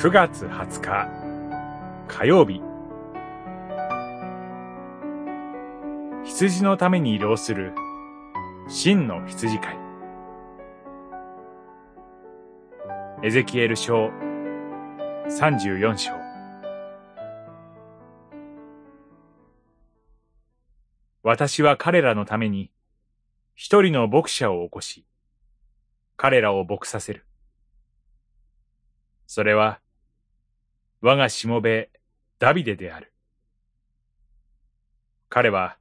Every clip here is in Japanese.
9月20日火曜日。羊のために移動する真の羊飼い。エゼキエル書34章。私は彼らのために一人の牧者を起こし、彼らを牧させる。それは、我がしもべダビデである。彼は、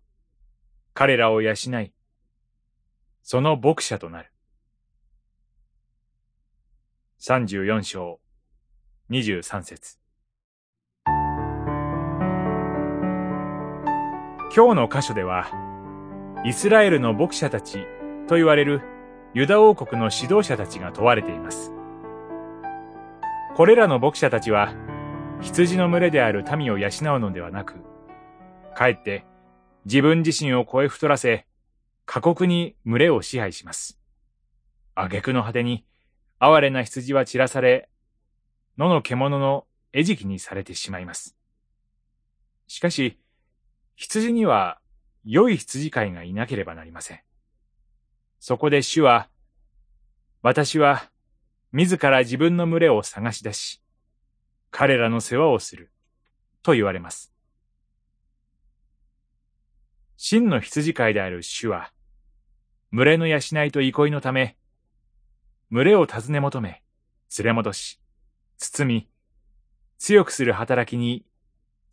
彼らを養い、その牧者となる。34章23節今日の箇所では、イスラエルの牧者たちと言われるユダ王国の指導者たちが問われています。これらの牧者たちは、羊の群れである民を養うのではなく、かえって自分自身を超え太らせ、過酷に群れを支配します。挙句の果てに、哀れな羊は散らされ、野の獣の餌食にされてしまいます。しかし、羊には良い羊飼いがいなければなりません。そこで主は、私は自ら自分の群れを探し出し、彼らの世話をする、と言われます。真の羊飼いである主は、群れの養いと憩いのため、群れを尋ね求め、連れ戻し、包み、強くする働きに、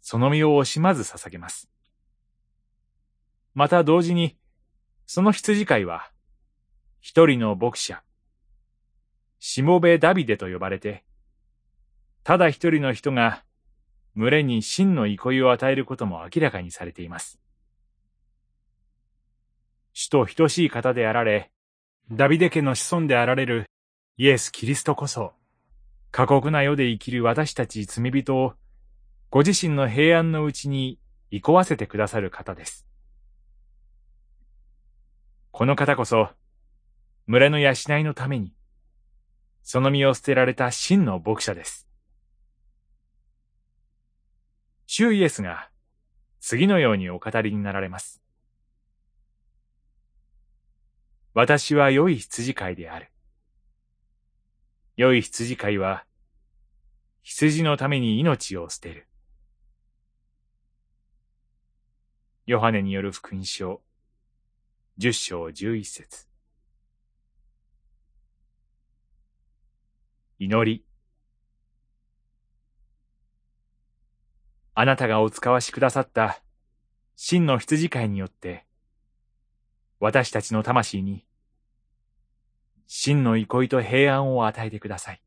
その身を惜しまず捧げます。また同時に、その羊飼いは、一人の牧者、しもべダビデと呼ばれて、ただ一人の人が群れに真の憩いを与えることも明らかにされています。主と等しい方であられ、ダビデ家の子孫であられるイエス・キリストこそ、過酷な世で生きる私たち罪人を、ご自身の平安のうちに憩わせてくださる方です。この方こそ、群れの養いのために、その身を捨てられた真の牧者です。主イエスが次のようにお語りになられます。私は良い羊飼いである。良い羊飼いは、羊のために命を捨てる。ヨハネによる福音書、十章十一節。祈り。あなたがお使わしくださった真の羊飼いによって、私たちの魂に真の憩いと平安を与えてください。